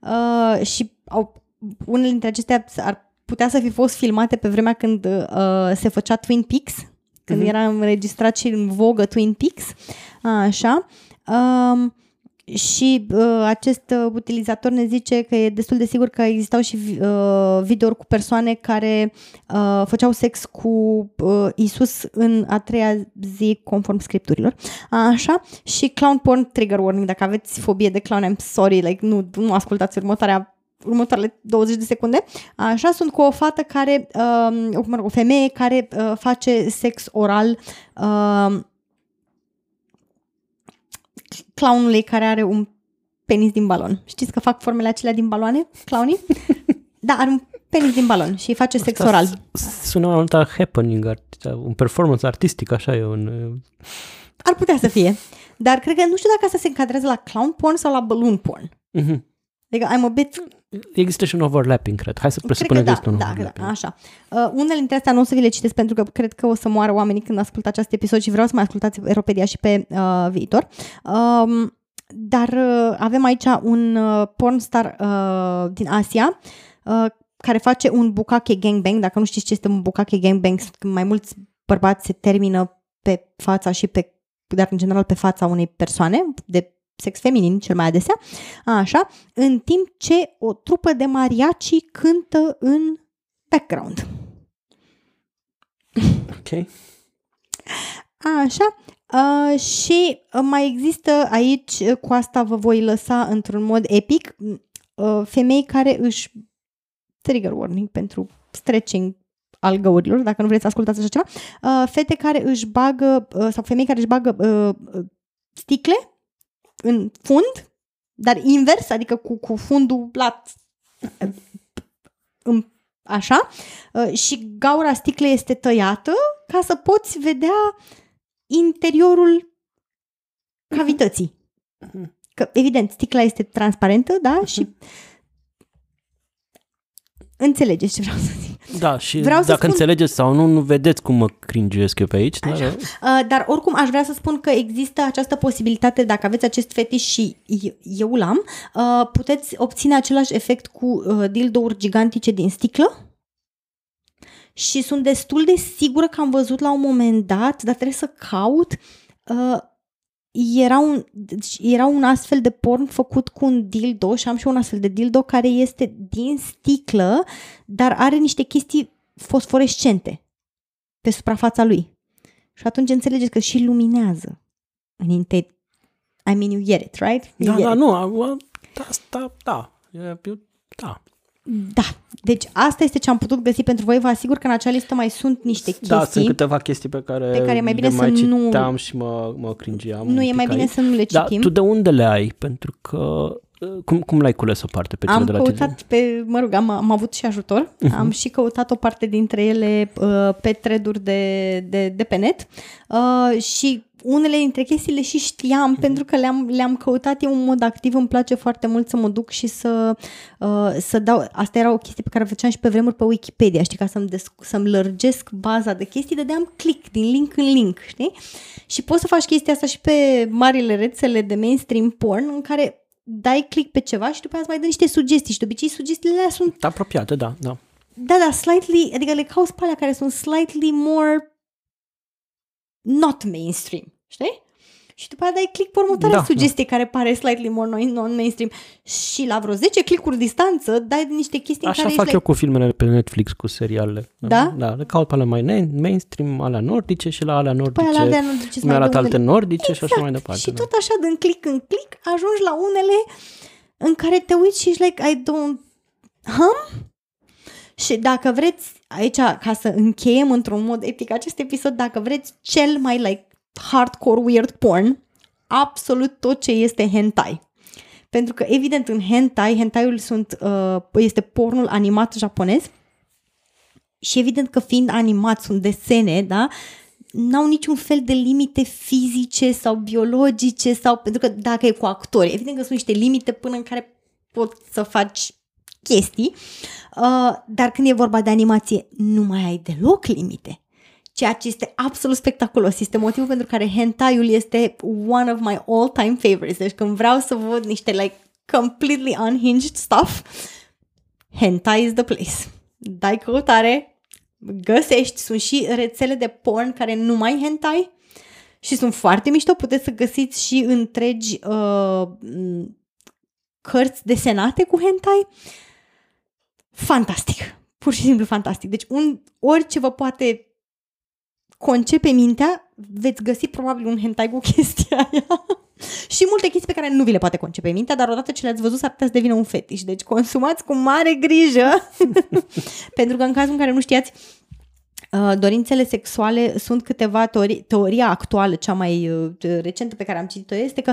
uh, și au, unele dintre acestea ar putea să fi fost filmate pe vremea când uh, se făcea Twin Peaks, când Mhm. era înregistrat și în vogă Twin Peaks, așa. Um, și uh, acest uh, utilizator ne zice că e destul de sigur că existau și uh, videouri cu persoane care uh, făceau sex cu uh, Isus în a treia zi conform scripturilor. Așa, și clown porn trigger warning, dacă aveți fobie de clown, I'm sorry, like, nu, nu ascultați următoarea următoarele 20 de secunde. Așa, sunt cu o fată care, uh, mă rog, o femeie care uh, face sex oral uh, clownului care are un penis din balon. Știți că fac formele acelea din baloane, clownii? da, are un penis din balon și îi face sex Asta oral. s- Sună mai mult a happening, art- un performance artistic, așa e un... uh, Ar putea să fie. Dar cred că nu știu dacă asta se încadrează la clown porn sau la balloon porn. mhm. Adică I'm a bit Există și un overlapping, cred. Hai să Cred că presupunem că da, este un da, da, overlapping. așa. Uh, unele dintre astea nu o să vi le citesc pentru că cred că o să moară oamenii când ascultă acest episod și vreau să mai ascultați Eropedia și pe uh, viitor. Um, dar uh, avem aici un uh, pornstar uh, din Asia uh, care face un bukkake gangbang. Dacă nu știți ce este un bukkake gangbang, sunt când mai mulți bărbați se termină pe fața și pe, dar în general pe fața unei persoane de sex feminin cel mai adesea, așa, în timp ce o trupă de mariachi cântă în background. Ok. Așa, uh, și uh, mai există aici, uh, cu asta vă voi lăsa într-un mod epic, uh, femei care își trigger warning pentru stretching al găurilor, dacă nu vreți să ascultați așa ceva, uh, fete care își bagă, uh, sau femei care își bagă uh, uh, sticle în fund, dar invers, adică cu, cu fundul lat uh, în, așa, uh, și gaura sticlei este tăiată ca să poți vedea interiorul cavității. Că, evident, sticla este transparentă, da? Și înțelegeți ce vreau să zic. Da, și Vreau să dacă spun- înțelegeți sau nu, nu vedeți cum mă cringiuiesc eu pe aici. Da? Uh, dar oricum aș vrea să spun că există această posibilitate, dacă aveți acest fetiș și eu- eu l-am, uh, puteți obține același efect cu uh, dildouri gigantice din sticlă și sunt destul de sigură că am văzut la un moment dat, dar trebuie să caut, uh, era un, deci era un astfel de porn făcut cu un dildo și am și un astfel de dildo care este din sticlă, dar are niște chestii fosforescente pe suprafața lui. Și atunci înțelegeți că și luminează în interior. I mean, you get it, right? You Da, get da, it. nu, a- da, asta, da, e- eu- da. Da. Deci asta este ce am putut găsi pentru voi. Vă asigur că în acea listă mai sunt niște chestii. Da, sunt câteva chestii pe care, pe care e mai bine le să mai nu- citeam și mă, mă cringeam. nu un e mai pic bine aici. să nu le Da, citim. tu de unde le ai? Pentru că, uh, cum, cum l-ai cules o parte pe cele am de la căutat pe, mă rog, am, am avut și ajutor, Mhm. uh-huh. am și căutat o parte dintre ele uh, pe thread de, de, de pe net uh, și unele dintre chestii le și știam Mhm. pentru că le-am, le-am căutat eu în mod activ, îmi place foarte mult să mă duc și să, uh, să dau, asta era o chestie pe care o făceam și pe vremuri pe Wikipedia, știi, ca să-mi, desc, să-mi lărgesc baza de chestii, dădeam click din link în link, știi? Și poți să faci chestia asta și pe marile rețele de mainstream porn în care dai click pe ceva și după aceea îți mai dă niște sugestii și de obicei sugestiile alea sunt, Apropiate, da, da. da, da, slightly, adică le cauți pe alea care sunt slightly more not mainstream, știi? Și după aceea dai click pe următoarea Da, da, sugestie da. care pare slightly more non- non-mainstream și la vreo 10 click-uri distanță dai niște chestii Așa în care fac ești eu cu filmele pe Netflix, cu serialele. Da? Da, le caut pe alea mai ne- mainstream, alea nordice și la alea nordice Păi alea de nordice îți mi mai arată dă alte unele- nordice și așa mai departe. Și da. tot așa, din click în click, ajungi la unele în care te uiți și ești like, I don't... Hum? Și dacă vreți, aici, ca să încheiem într-un mod epic acest episod, dacă vreți cel mai like hardcore weird porn, absolut tot ce este hentai. Pentru că, evident, în hentai, hentaiul sunt, uh, este pornul animat japonez și evident că fiind animat, sunt desene, da? N-au niciun fel de limite fizice sau biologice sau pentru că dacă e cu actori, evident că sunt niște limite până în care poți să faci chestii, uh, dar când e vorba de animație, nu mai ai deloc limite. Ceea ce este absolut spectaculos. Este motivul pentru care hentai-ul este one of my all-time favorites. Deci când vreau să văd niște like completely unhinged stuff, hentai is the place. Dai căutare, găsești, sunt și rețele de porn care nu mai hentai și sunt foarte mișto, puteți să găsiți și întregi uh, m, cărți desenate cu hentai. Fantastic, pur și simplu fantastic. Deci un, orice vă poate concepe mintea, veți găsi probabil un hentai cu chestia aia. și multe chestii pe care nu vi le poate concepe mintea, dar odată ce le-ați văzut s-ar putea să devină un fetiș. Deci consumați cu mare grijă, pentru că în cazul în care nu știați, Uh, dorințele sexuale sunt câteva teorii, teoria actuală, cea mai uh, recentă pe care am citit-o este că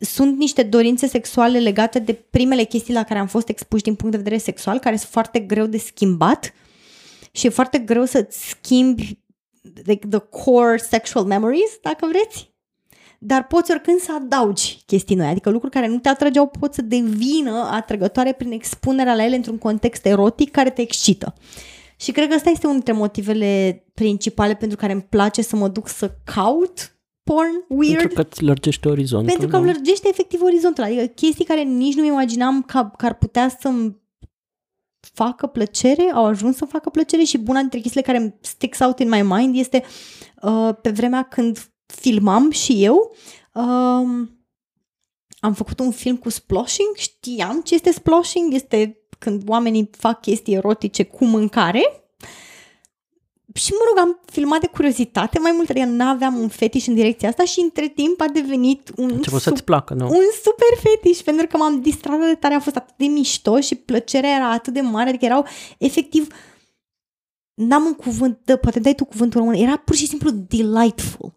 sunt niște dorințe sexuale legate de primele chestii la care am fost expuși din punct de vedere sexual, care sunt foarte greu de schimbat și e foarte greu să schimbi like, the core sexual memories, dacă vreți. Dar poți oricând să adaugi chestii noi, adică lucruri care nu te atrăgeau pot să devină atrăgătoare prin expunerea la ele într-un context erotic care te excită. Și cred că ăsta este unul dintre motivele principale pentru care îmi place să mă duc să caut porn weird. Pentru că îți lărgește orizontul. Pentru că îmi lărgește efectiv orizontul. Adică chestii care nici nu imaginam că, că ar putea să-mi facă plăcere, au ajuns să facă plăcere și una dintre chestiile care îmi sticks out in my mind este uh, pe vremea când filmam și eu, uh, am făcut un film cu sploshing, știam ce este sploshing, este când oamenii fac chestii erotice cu mâncare. Și mă rog, am filmat de curiozitate mai mult, adică nu aveam un fetiș în direcția asta și între timp a devenit un, sub, să-ți placă, nu? un super fetiș, pentru că m-am distrat de tare, a fost atât de mișto și plăcerea era atât de mare, adică erau efectiv, n-am un cuvânt, dă, poate dai tu cuvântul român, era pur și simplu delightful.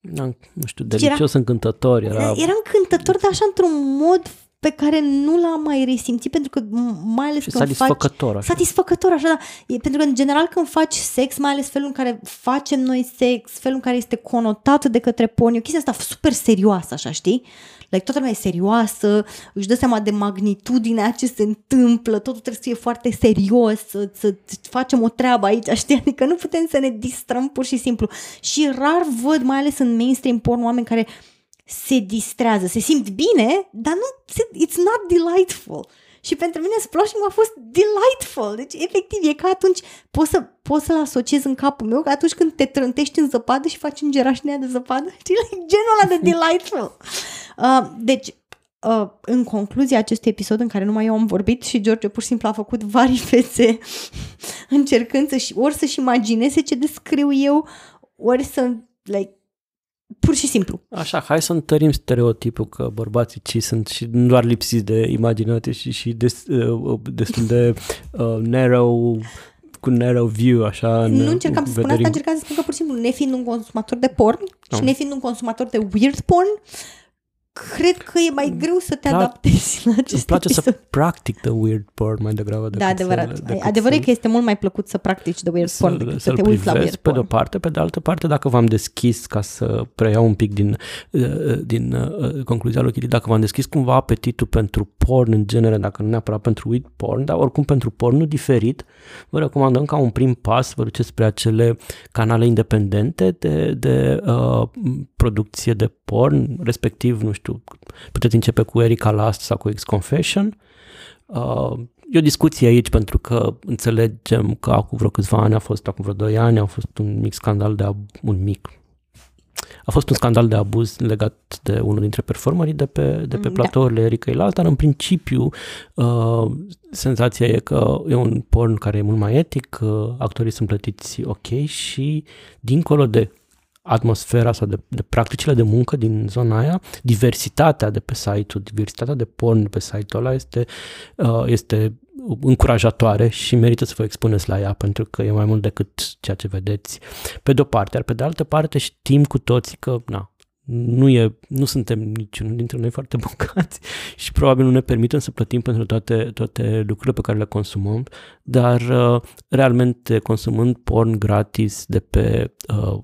Da, nu știu, delicios, era, încântător. Era... era încântător, dar așa într-un mod pe care nu l-am mai resimțit pentru că mai ales și când satisfăcător, faci... Așa. Satisfăcător, așa. Da. E, pentru că în general când faci sex, mai ales felul în care facem noi sex, felul în care este conotat de către porn, e o chestie asta super serioasă, așa, știi? Like, toată lumea e serioasă, își dă seama de magnitudinea ce se întâmplă, totul trebuie să fie foarte serios, să, să facem o treabă aici, știi? Adică nu putem să ne distrăm pur și simplu. Și rar văd, mai ales în mainstream porn, oameni care se distrează, se simt bine, dar nu, it's not delightful. Și pentru mine splashing a fost delightful. Deci, efectiv, e ca atunci, poți, să, poți să-l asociez în capul meu, că atunci când te trântești în zăpadă și faci îngerașnea de zăpadă, știi, genul ăla de delightful. Uh, deci, uh, în concluzia acestui episod în care numai eu am vorbit și George pur și simplu a făcut vari fețe încercând să ori să-și imagineze ce descriu eu, ori să like, Pur și simplu. Așa, hai să întărim stereotipul că bărbații ci sunt și nu doar lipsiți de imaginație și, și des, uh, destul de uh, narrow cu narrow view, așa. Nu încercam să spun asta, încercam să spun că pur și simplu, nefiind un consumator de porn no. și nefiind un consumator de weird porn, cred că e mai greu să te Pla- adaptezi la acest Îmi place episod. să practic the weird porn mai degrabă decât Da, adevărat. Să, decât Adevărul să, că este mult mai plăcut să practici the weird porn decât să, să te uiți la weird pe de-o parte, pe de altă parte, dacă v-am deschis, ca să preiau un pic din, uh, din uh, concluzia lui Chili, dacă v-am deschis cumva apetitul pentru porn în genere, dacă nu neapărat pentru weird porn, dar oricum pentru pornul diferit, vă recomandăm ca un prim pas vă duceți spre acele canale independente de, de uh, producție de porn, respectiv, nu știu, puteți începe cu Erika Last sau cu X-Confession. Uh, e o discuție aici pentru că înțelegem că acum vreo câțiva ani, a fost acum vreo 2 ani, a fost un mic scandal de ab- un mic. A fost un scandal de abuz legat de unul dintre performerii de pe, de pe mm, platourile da. Erika Last, dar în principiu uh, senzația e că e un porn care e mult mai etic, uh, actorii sunt plătiți ok și dincolo de atmosfera sau de, de practicile de muncă din zona aia, diversitatea de pe site-ul, diversitatea de porn pe site-ul ăla este, uh, este încurajatoare și merită să vă expuneți la ea pentru că e mai mult decât ceea ce vedeți pe de-o parte, iar pe de altă parte știm cu toții că na, nu, e, nu suntem niciunul dintre noi foarte bogați și probabil nu ne permitem să plătim pentru toate, toate lucrurile pe care le consumăm, dar uh, realmente consumând porn gratis de pe uh,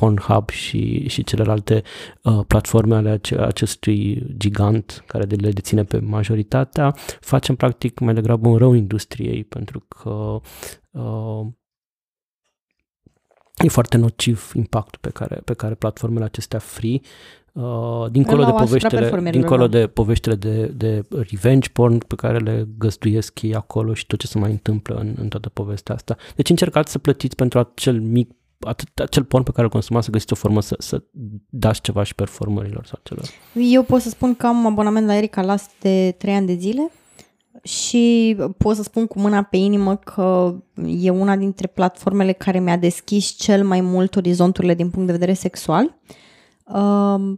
Pornhub și, și celelalte uh, platforme ale ace- acestui gigant care de le deține pe majoritatea, facem practic mai degrabă un rău industriei pentru că uh, e foarte nociv impactul pe care, pe care platformele acestea free Uh, dincolo, de poveștile, dincolo da. de poveștile de, de revenge porn pe care le găzduiesc ei acolo și tot ce se mai întâmplă în, în toată povestea asta. Deci încercați să plătiți pentru acel mic atât, acel porn pe care îl consumați să găsiți o formă să, să dați ceva și performerilor sau celor. Eu pot să spun că am abonament la Erika Last de 3 ani de zile și pot să spun cu mâna pe inimă că e una dintre platformele care mi-a deschis cel mai mult orizonturile din punct de vedere sexual. Uh,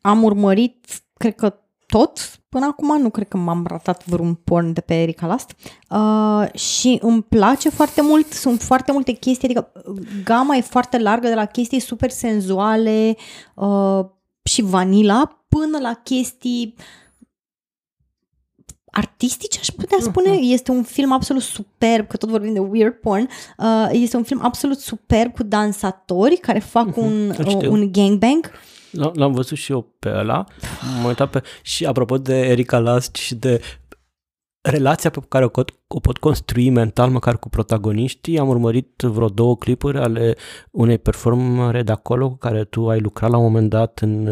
am urmărit, cred că tot până acum, nu cred că m-am ratat vreun porn de pe Erika Last uh, și îmi place foarte mult, sunt foarte multe chestii, adică gama e foarte largă de la chestii super senzuale uh, și vanila până la chestii artistice, aș putea spune. Uh-huh. Este un film absolut superb, că tot vorbim de weird porn. Uh, este un film absolut superb cu dansatori care fac uh-huh. un, uh, un gangbang. L-am văzut și eu pe ăla. M-am uitat pe... Și apropo de Erika Last și de relația pe care o pot, o pot construi mental măcar cu protagoniștii. Am urmărit vreo două clipuri ale unei performere de acolo cu care tu ai lucrat la un moment dat în,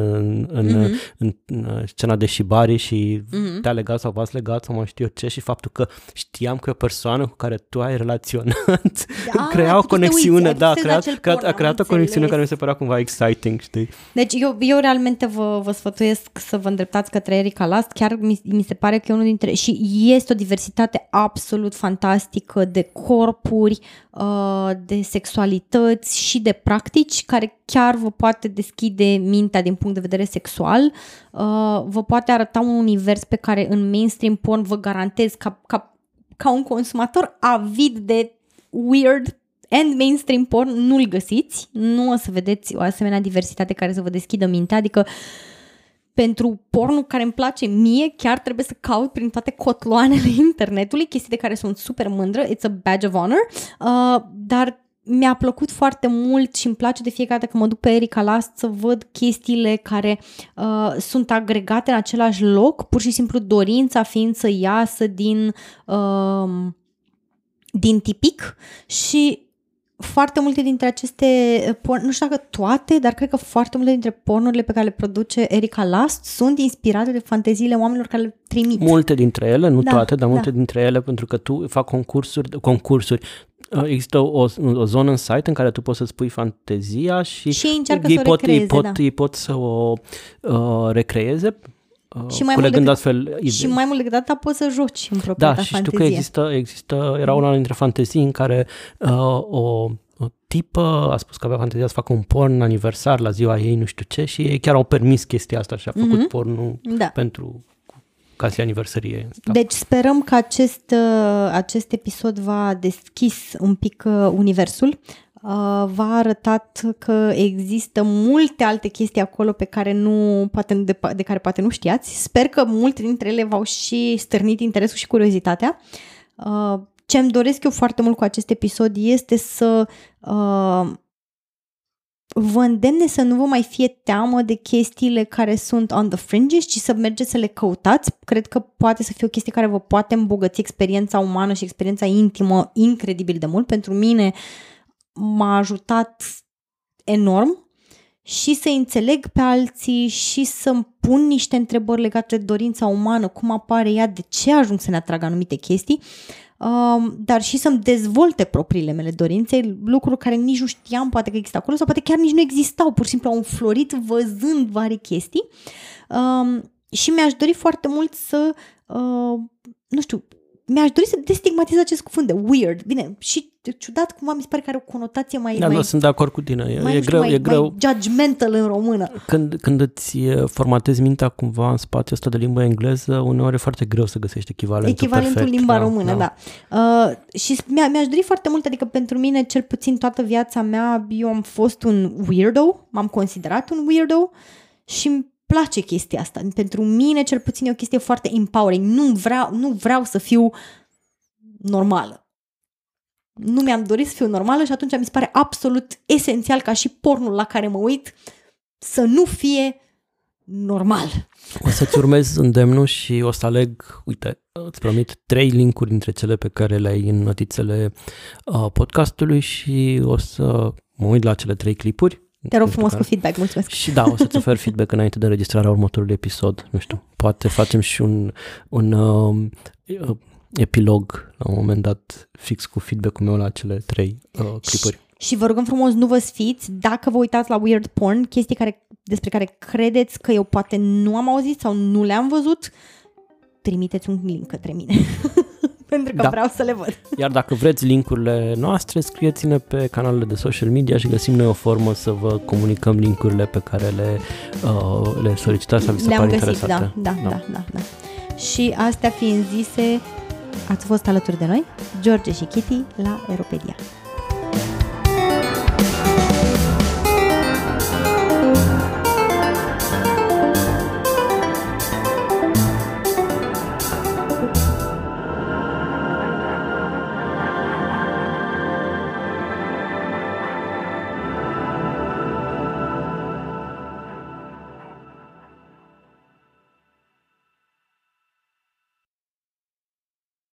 în, mm-hmm. în, în scena de Shibari și mm-hmm. te-a legat sau v-ați legat sau mai știu eu ce și faptul că știam că e o persoană cu care tu ai relaționat da, crea o conexiune, uiți, da, a creat, creat, a creat o conexiune care mi se părea cumva exciting, știi? Deci eu, eu realmente vă, vă sfătuiesc să vă îndreptați către Erika Last, chiar mi, mi se pare că e unul dintre, și este o diversitate absolut fantastică de corpuri, uh, de sexualități și de practici care chiar vă poate deschide mintea din punct de vedere sexual, uh, vă poate arăta un univers pe care în mainstream porn vă garantez ca, ca, ca un consumator avid de weird and mainstream porn nu-l găsiți, nu o să vedeți o asemenea diversitate care să vă deschidă mintea, adică uh, pentru pornul care îmi place mie, chiar trebuie să caut prin toate cotloanele internetului, chestii de care sunt super mândră, it's a badge of honor, uh, dar mi-a plăcut foarte mult și îmi place de fiecare dată că mă duc pe Erika Last să văd chestiile care uh, sunt agregate în același loc, pur și simplu dorința fiind să iasă din, uh, din tipic. Și foarte multe dintre aceste eh, porn, nu știu dacă toate, dar cred că foarte multe dintre pornurile pe care le produce Erika Last sunt inspirate de fanteziile oamenilor care le trimit. Multe dintre ele, nu da, toate, dar multe da. dintre ele, pentru că tu fac concursuri, concursuri eh, Există o, o zonă în site în care tu poți să-ți pui fantezia și, și ei, pot, recreeze, ei, pot, da. ei pot să o uh, recreeze și mai mult decât, astfel idei. Și mai mult decât atât poți să joci în propria Da, și fantezie. știu că există, există, era una dintre fantezii în care uh, o, o tipă a spus că avea fantezia să facă un porn aniversar la ziua ei, nu știu ce, și ei chiar au permis chestia asta și a făcut mm-hmm. pornul da. pentru ca zi aniversărie. Deci sperăm că acest, uh, acest episod va deschis un pic uh, universul Uh, v-a arătat că există multe alte chestii acolo pe care nu, poate, de, de care poate nu știați. Sper că multe dintre ele v-au și stârnit interesul și curiozitatea. Uh, ce îmi doresc eu foarte mult cu acest episod este să uh, vă îndemne să nu vă mai fie teamă de chestiile care sunt on the fringes, ci să mergeți să le căutați. Cred că poate să fie o chestie care vă poate îmbogăți experiența umană și experiența intimă incredibil de mult. Pentru mine uh, m-a ajutat enorm și să înțeleg pe alții și să-mi pun niște întrebări legate de dorința umană, cum apare ea, de ce ajung să ne atragă anumite chestii, um, dar și să-mi dezvolte propriile mele dorințe, lucruri care nici nu știam poate că există acolo sau poate chiar nici nu existau, pur și simplu au înflorit văzând vari chestii. Um, și mi-aș dori foarte mult să, uh, nu știu, mi-aș dori să destigmatizez acest cuvânt de weird. Bine, și ciudat cumva mi se pare că are o conotație mai... Da, mai, nu, sunt de acord cu tine. E, mai, e greu, mai, e greu. Mai judgmental în română. Când, când îți formatezi mintea cumva în spațiul ăsta de limba engleză, uneori e foarte greu să găsești echivalentul Echivalentul perfect. limba da, română, da. da. Uh, și mi-a, mi-aș dori foarte mult, adică pentru mine, cel puțin toată viața mea, eu am fost un weirdo, m-am considerat un weirdo și place chestia asta. Pentru mine, cel puțin, e o chestie foarte empowering. Nu vreau, nu vreau să fiu normală. Nu mi-am dorit să fiu normală și atunci mi se pare absolut esențial ca și pornul la care mă uit să nu fie normal. O să-ți urmez îndemnul și o să aleg, uite, îți promit trei linkuri dintre cele pe care le ai în notițele uh, podcastului și o să mă uit la cele trei clipuri te rog frumos care... cu feedback, mulțumesc. Și da, o să-ți ofer feedback înainte de înregistrarea următorului episod. Nu știu, poate facem și un, un uh, epilog la un moment dat fix cu feedback-ul meu la cele trei uh, clipuri. Și, și vă rugăm frumos, nu vă sfiți dacă vă uitați la weird porn, chestii care, despre care credeți că eu poate nu am auzit sau nu le-am văzut, trimiteți un link către mine. pentru că Da. vreau să le văd. Iar dacă vreți linkurile noastre, scrieți-ne pe canalele de social media și găsim noi o formă să vă comunicăm linkurile pe care le, uh, le solicitați sau vi se Le-am par găsit, interesante. da, da, da, da, da. Și astea fiind zise, ați fost alături de noi, George și Kitty, la Aeropedia.